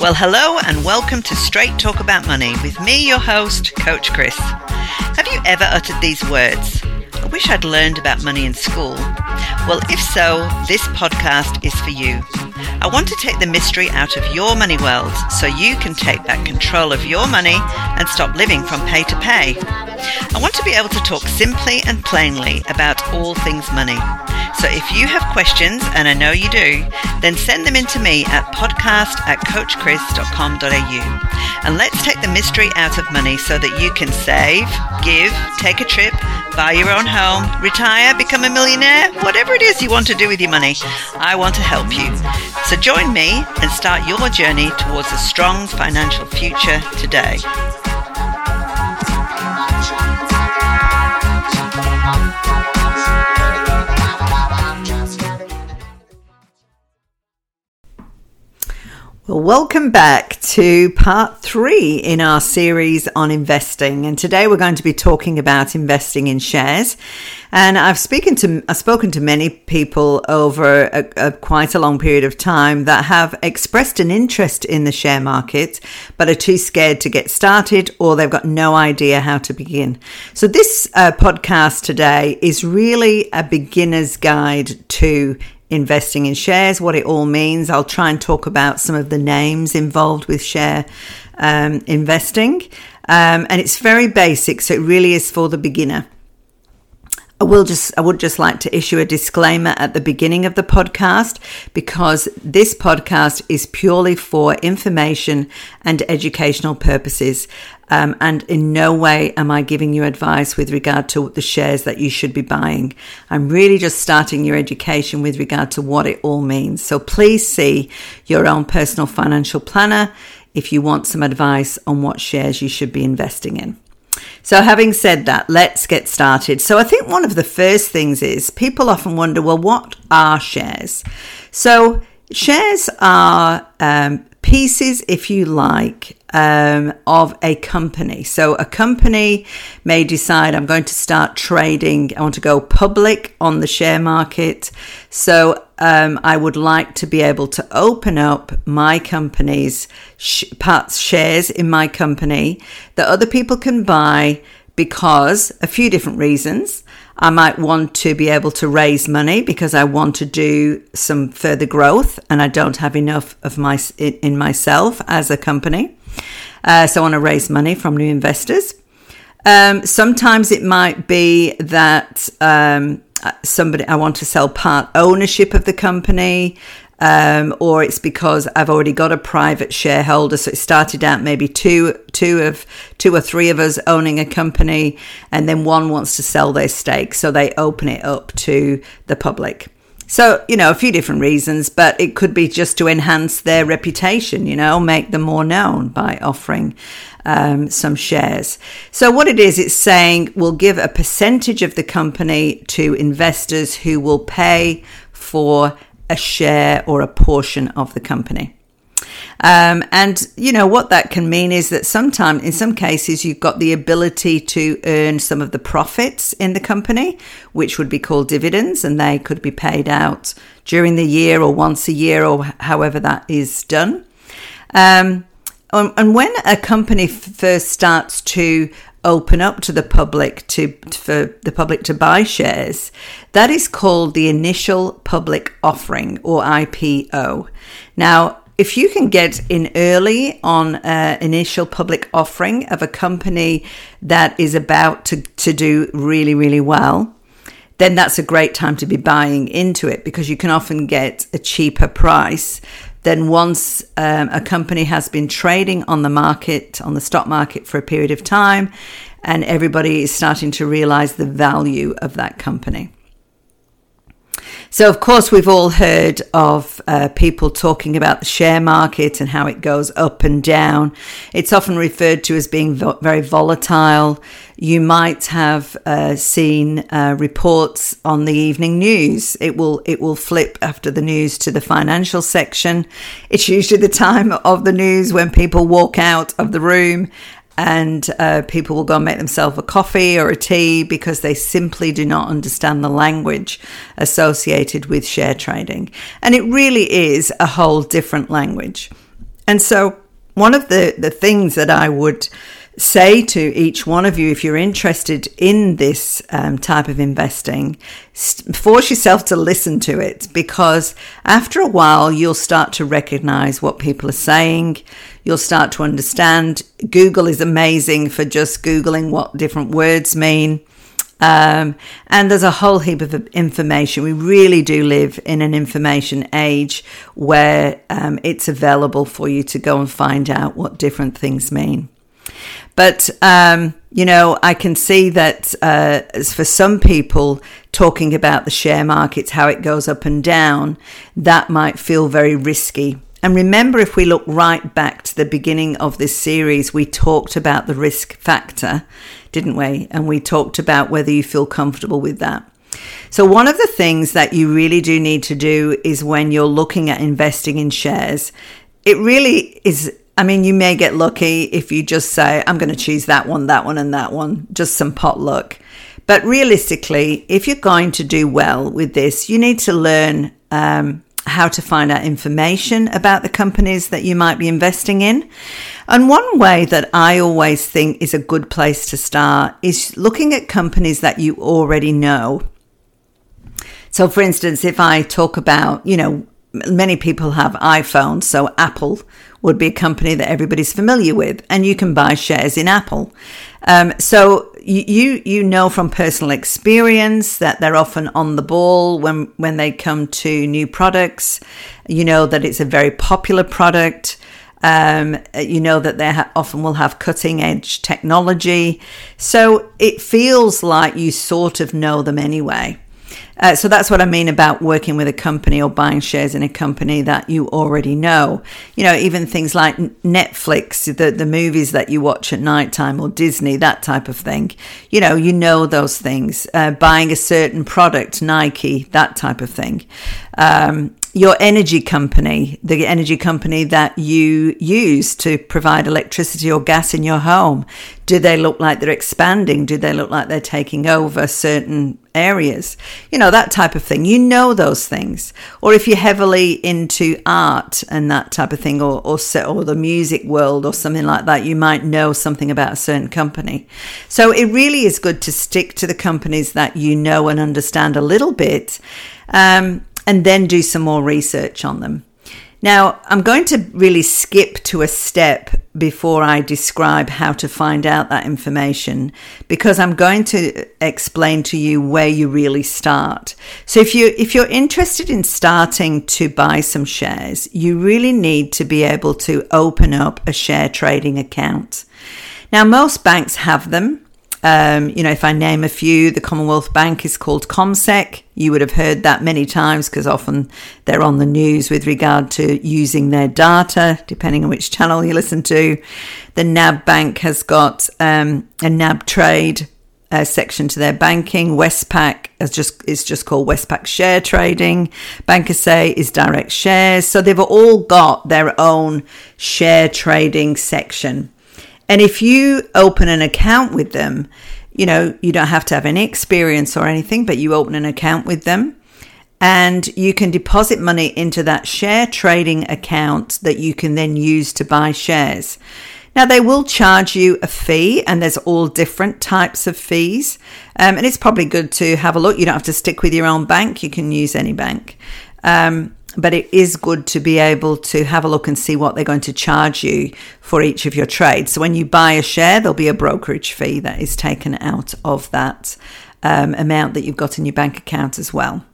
Well, hello and welcome to Straight Talk About Money with me, your host, Coach Chris. Have you ever uttered these words? I wish I'd learned about money in school. Well, if so, this podcast is for you. I want to take the mystery out of your money world so you can take back control of your money and stop living from pay to pay. I want to be able to talk simply and plainly about all things money. So if you have questions, and I know you do, then send them in to me at podcast at coachchris.com.au. And let's take the mystery out of money so that you can save, give, take a trip, buy your own home, retire, become a millionaire, whatever it is you want to do with your money. I want to help you. So join me and start your journey towards a strong financial future today. Well, welcome back to part three in our series on investing. And today we're going to be talking about investing in shares. And I've spoken to, I've spoken to many people over a, a, quite a long period of time that have expressed an interest in the share market, but are too scared to get started or they've got no idea how to begin. So this uh, podcast today is really a beginner's guide to investing in shares, what it all means. I'll try and talk about some of the names involved with share um, investing. Um, and it's very basic, so it really is for the beginner. I will just I would just like to issue a disclaimer at the beginning of the podcast because this podcast is purely for information and educational purposes. Um, and in no way am I giving you advice with regard to the shares that you should be buying. I'm really just starting your education with regard to what it all means. So please see your own personal financial planner if you want some advice on what shares you should be investing in. So, having said that, let's get started. So, I think one of the first things is people often wonder, well, what are shares? So, shares are um, pieces, if you like, um, of a company. So a company may decide I'm going to start trading. I want to go public on the share market. So um, I would like to be able to open up my company's sh- parts shares in my company that other people can buy because a few different reasons. I might want to be able to raise money because I want to do some further growth and I don't have enough of my in myself as a company. Uh, so I want to raise money from new investors. Um, sometimes it might be that um, somebody I want to sell part ownership of the company um, or it's because I've already got a private shareholder. So it started out maybe two, two of two or three of us owning a company, and then one wants to sell their stake, so they open it up to the public. So, you know, a few different reasons, but it could be just to enhance their reputation, you know, make them more known by offering um, some shares. So, what it is, it's saying we'll give a percentage of the company to investors who will pay for a share or a portion of the company. Um, and you know what that can mean is that sometimes, in some cases, you've got the ability to earn some of the profits in the company, which would be called dividends, and they could be paid out during the year or once a year or however that is done. Um, and when a company first starts to open up to the public to for the public to buy shares that is called the initial public offering or IPO now if you can get in early on an initial public offering of a company that is about to, to do really really well then that's a great time to be buying into it because you can often get a cheaper price then once um, a company has been trading on the market, on the stock market for a period of time, and everybody is starting to realize the value of that company. So, of course, we've all heard of uh, people talking about the share market and how it goes up and down. It's often referred to as being vo- very volatile. You might have uh, seen uh, reports on the evening news. It will it will flip after the news to the financial section. It's usually the time of the news when people walk out of the room and uh, people will go and make themselves a coffee or a tea because they simply do not understand the language associated with share trading. And it really is a whole different language. And so, one of the, the things that I would say to each one of you if you're interested in this um, type of investing, force yourself to listen to it because after a while you'll start to recognize what people are saying. You'll start to understand. Google is amazing for just Googling what different words mean. Um, and there's a whole heap of information. We really do live in an information age where um, it's available for you to go and find out what different things mean. But, um, you know, I can see that uh, for some people, talking about the share markets, how it goes up and down, that might feel very risky. And remember, if we look right back to the beginning of this series, we talked about the risk factor, didn't we? And we talked about whether you feel comfortable with that. So, one of the things that you really do need to do is when you're looking at investing in shares, it really is I mean, you may get lucky if you just say, I'm going to choose that one, that one, and that one, just some pot luck. But realistically, if you're going to do well with this, you need to learn um, how to find out information about the companies that you might be investing in. And one way that I always think is a good place to start is looking at companies that you already know. So, for instance, if I talk about, you know, many people have iPhones, so Apple would be a company that everybody's familiar with, and you can buy shares in Apple. Um, so you you know from personal experience that they're often on the ball when when they come to new products. You know that it's a very popular product. Um, you know that they ha- often will have cutting edge technology. So it feels like you sort of know them anyway. Uh, so that's what I mean about working with a company or buying shares in a company that you already know. You know, even things like Netflix, the, the movies that you watch at nighttime or Disney, that type of thing. You know, you know those things. Uh, buying a certain product, Nike, that type of thing. Um, your energy company, the energy company that you use to provide electricity or gas in your home, do they look like they're expanding? Do they look like they're taking over certain areas? You know, that type of thing. You know those things. Or if you're heavily into art and that type of thing, or, or, or the music world or something like that, you might know something about a certain company. So it really is good to stick to the companies that you know and understand a little bit. Um, and then do some more research on them. Now, I'm going to really skip to a step before I describe how to find out that information because I'm going to explain to you where you really start. So if you if you're interested in starting to buy some shares, you really need to be able to open up a share trading account. Now, most banks have them. Um, you know, if I name a few, the Commonwealth Bank is called CommSec. You would have heard that many times because often they're on the news with regard to using their data, depending on which channel you listen to. The NAB Bank has got um, a NAB Trade uh, section to their banking. Westpac is just is just called Westpac Share Trading. BankSA is direct shares. So they've all got their own share trading section. And if you open an account with them, you know, you don't have to have any experience or anything, but you open an account with them and you can deposit money into that share trading account that you can then use to buy shares. Now, they will charge you a fee, and there's all different types of fees. Um, and it's probably good to have a look. You don't have to stick with your own bank, you can use any bank. Um, but it is good to be able to have a look and see what they're going to charge you for each of your trades. So when you buy a share, there'll be a brokerage fee that is taken out of that um, amount that you've got in your bank account as well.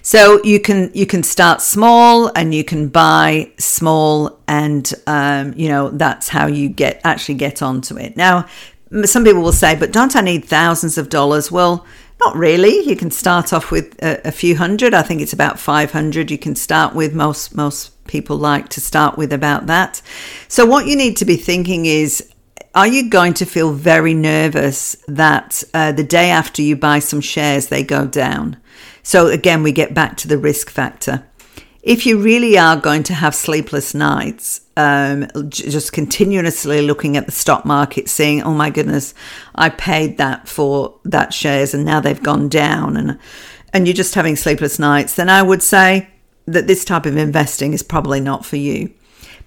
So you can you can start small and you can buy small, and um, you know that's how you get actually get onto it. Now, some people will say, "But don't I need thousands of dollars?" Well not really. You can start off with a, a, few hundred. I think it's about 500 you can start with. Most most people like to start with about that. So what you need to be thinking is are you going to feel very nervous that uh, the day after you buy some shares they go down? So again, we get back to the risk factor if you really are going to have sleepless nights, um, just continuously looking at the stock market, saying, "Oh my goodness, I paid that for that shares, and now they've gone down," and and you're just having sleepless nights, then I would say that this type of investing is probably not for you.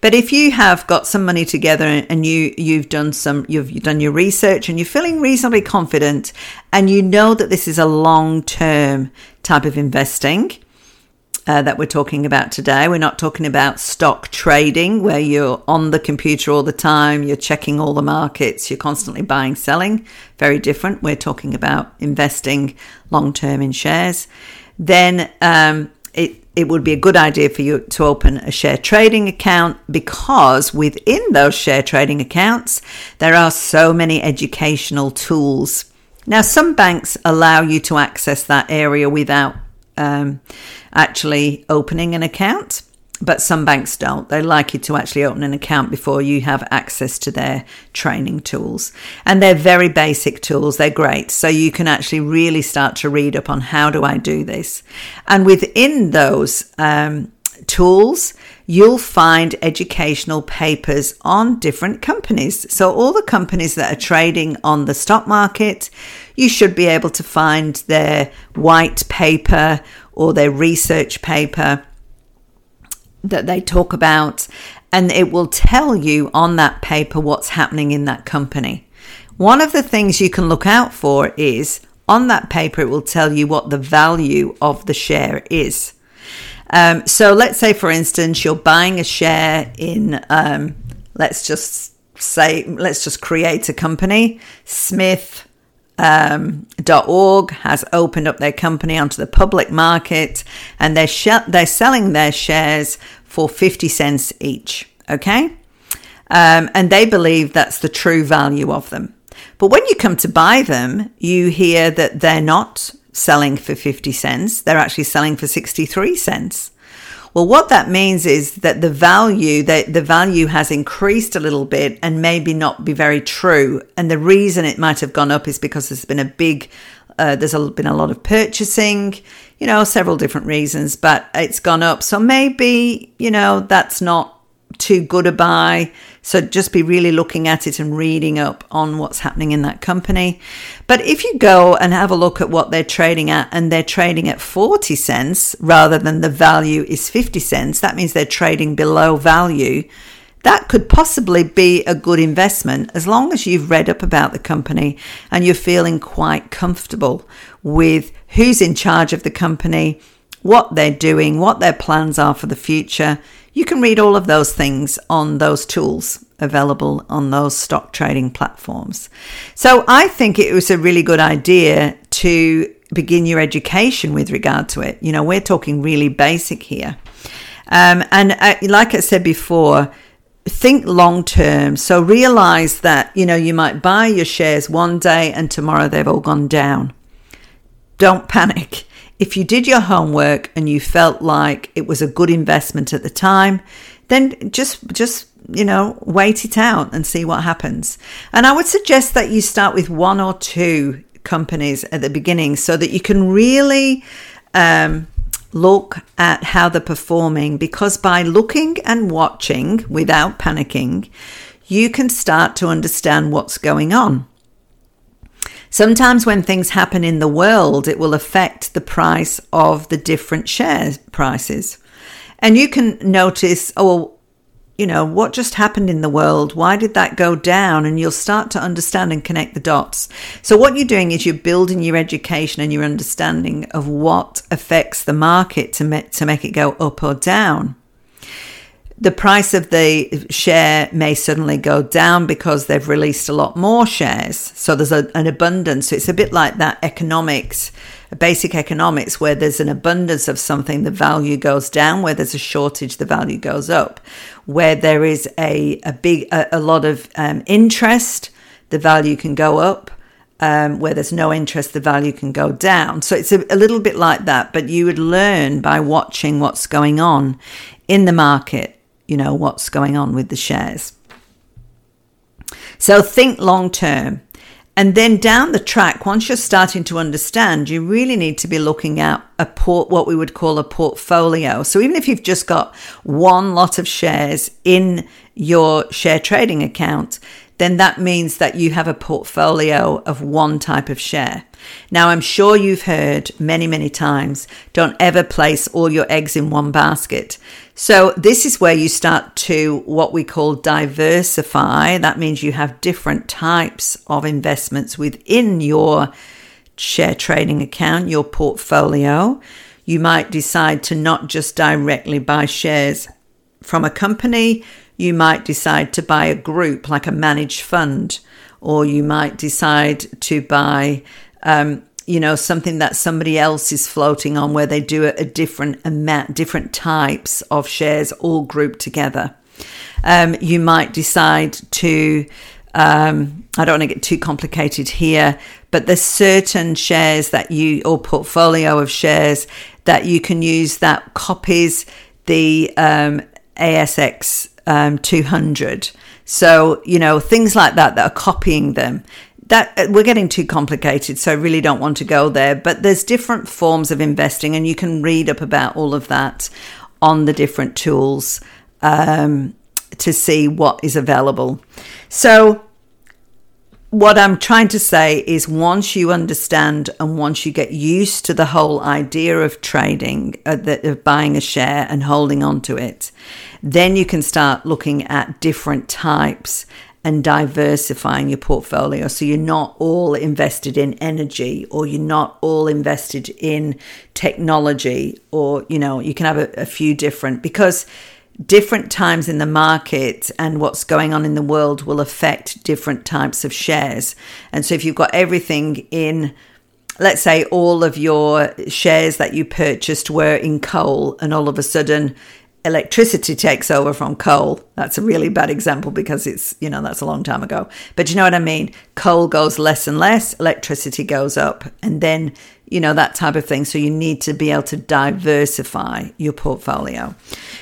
But if you have got some money together and you you've done some you've, you've done your research and you're feeling reasonably confident and you know that this is a long term type of investing, uh, that we're talking about today. We're not talking about stock trading where you're on the computer all the time, you're checking all the markets, you're constantly buying, selling. Very different. We're talking about investing long term in shares. Then um, it it would be a good idea for you to open a share trading account because within those share trading accounts, there are so many educational tools. Now, some banks allow you to access that area without um, actually opening an account, but some banks don't. They like you to actually open an account before you have access to their training tools. And they're very basic tools, they're great. So you can actually really start to read up on how do I do this. And within those, um, tools, you'll find educational papers on different companies. So, all the companies that are trading on the stock market, you should be able to find their white paper or their research paper that they talk about, and it will tell you on that paper what's happening in that company. One of the things you can look out for is on that paper, it will tell you what the value of the share is. Um, so let's say, for instance, you're buying a share in, um, let's just say, let's just create a company, Smith um, .org has opened up their company onto the public market and they're, sh- they're selling their shares for 50 cents each. Okay. Um, and they believe that's the true value of them. But when you come to buy them, you hear that they're not selling for 50 cents, they're actually selling for 63 cents. Well, what that means is that the value that the value has increased a little bit and maybe not be very true. And the reason it might have gone up is because there's been a big, uh, there's a, been a lot of purchasing, you know, several different reasons, but it's gone up. So maybe, you know, that's not too good a buy. So just be really looking at it and reading up on what's happening in that company. But if you go and have a look at what they're trading at and they're trading at 40 cents rather than the value is 50 cents, that means they're trading below value. That could possibly be a good investment as long as you've read up about the company and you're feeling quite comfortable with who's in charge of the company, what they're doing, what their plans are for the future. You can read all of those things on those tools available on those stock trading platforms. So I think it was a really good idea to begin your education with regard to it. You know, we're talking really basic here. Um, and uh, like I said before, think long term. So realize that, you know, you might buy your shares one day and tomorrow they've all gone down. Don't panic if you did your homework and you felt like it was a good investment at the time, then just just you know wait it out and see what happens. And I would suggest that you start with one or two companies at the beginning so that you can really um, look at how they're performing. Because by looking and watching without panicking, you can start to understand what's going on. Sometimes when things happen in the world, it will affect the price of the different share prices. And you can notice, oh, you know, what just happened in the world? Why did that go down? And you'll start to understand and connect the dots. So, what you're doing is you're building your education and your understanding of what affects the market to, make, to make it go up or down the price of the share may suddenly go down because they've released a lot more shares. So there's a, an abundance. So it's a bit like that economics, basic economics, where there's an abundance of something, the value goes down. Where there's a shortage, the value goes up. Where there is a, a big, a, a lot of um, interest, the value can go up. Um, where there's no interest, the value can go down. So it's a, a little bit like that, but you would learn by watching what's going on in the market you know, what's going on with the shares. So think long term. And then down the track, once you're starting to understand, you really need to be looking at a port, what we would call a portfolio. So even if you've just got one lot of shares in your share trading account, then that means that you have a portfolio of one type of share. Now, I'm sure you've heard many, many times don't ever place all your eggs in one basket. So, this is where you start to what we call diversify. That means you have different types of investments within your share trading account, your portfolio. You might decide to not just directly buy shares from a company, you might decide to buy a group like a managed fund, or you might decide to buy, um, you know, something that somebody else is floating on where they do a, different amount, different types of shares all grouped together. Um, you might decide to, um, I don't want to get too complicated here, but there's certain shares that you, or portfolio of shares that you can use that copies the um, ASX um, 200. So, you know, things like that that are copying them. That uh, we're getting too complicated, so I really don't want to go there. But there's different forms of investing, and you can read up about all of that on the different tools um, to see what is available. So, what I'm trying to say is once you understand and once you get used to the whole idea of trading, uh, of buying a share and holding on to it, then you can start looking at different types and diversifying your portfolio. So you're not all invested in energy or you're not all invested in technology or, you know, you can have a, a few different because different times in the market and what's going on in the world will affect different types of shares. And so if you've got everything in, let's say all of your shares that you purchased were in coal and all of a sudden electricity takes over from coal. That's a really bad example because it's, you know, that's a long time ago. But you know what I mean? Coal goes less and less, electricity goes up, and then, you know, that type of thing. So you need to be able to diversify your portfolio.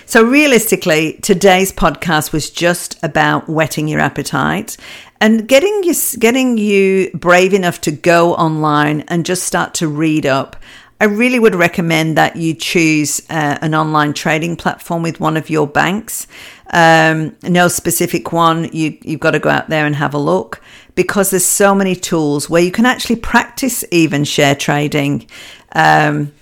So realistically, today's podcast was just about whetting your appetite and getting you getting you brave enough to go online and just start to read up I really would recommend that you choose uh, an online trading platform with one of your banks. Um, no specific one, you, you've got to go out there and have a look because there's so many tools where you can actually practice even share trading. Um,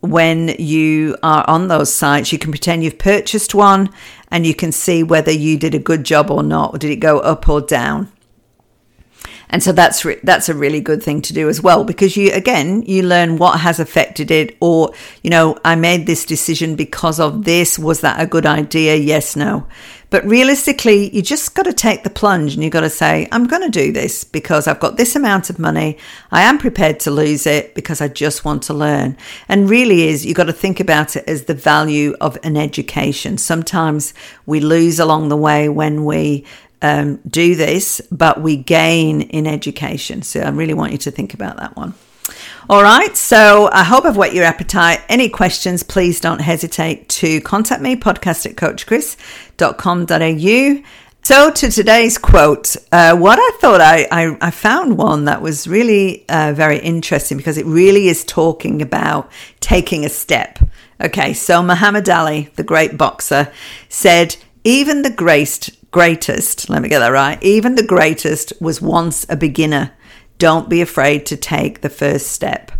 when you are on those sites, you can pretend you've purchased one and you can see whether you did a good job or not, or did it go up or down. And so that's re- that's a really good thing to do as well because you again you learn what has affected it or you know I made this decision because of this was that a good idea yes no but realistically you just got to take the plunge and you got to say I'm going to do this because I've got this amount of money I am prepared to lose it because I just want to learn and really is you got to think about it as the value of an education sometimes we lose along the way when we um, do this, but we gain in education. So I really want you to think about that one. All right, so I hope I've whet your appetite. Any questions, please don't hesitate to contact me, podcast at coachchris.com.au. So, to today's quote, uh, what I thought I, I, I, found one that was really uh, very interesting because it really is talking about taking a step. Okay, so Muhammad Ali, the great boxer, said, Even the greatest greatest, let me get that right, even the greatest was once a beginner. Don't be afraid to take the first step.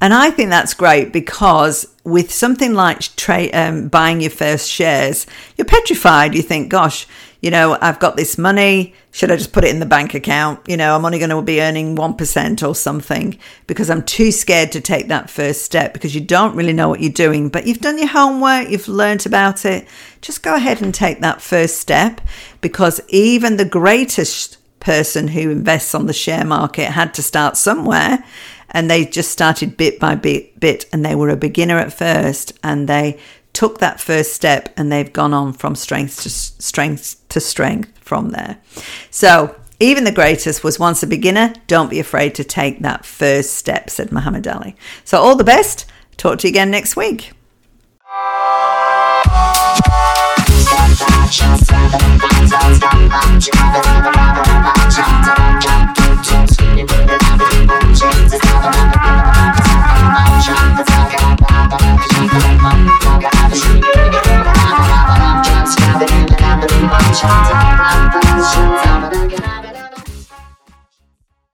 And I think that's great because with something like tra- um, buying your first shares, you're petrified. You think, gosh, you know, I've got this money. Should I just put it in the bank account? You know, I'm only going to be earning 1% or something because I'm too scared to take that first step because you don't really know what you're doing. But you've done your homework, you've learnt about it. Just go ahead and take that first step because even the greatest person who invests on the share market had to start somewhere and they just started bit by bit, bit and they were a beginner at first and they took that first step and they've gone on from strength to strength to strength from there. So, even the greatest was once a beginner. Don't be afraid to take that first step, said Muhammad Ali. So, all the best. Talk to you again next week. I'm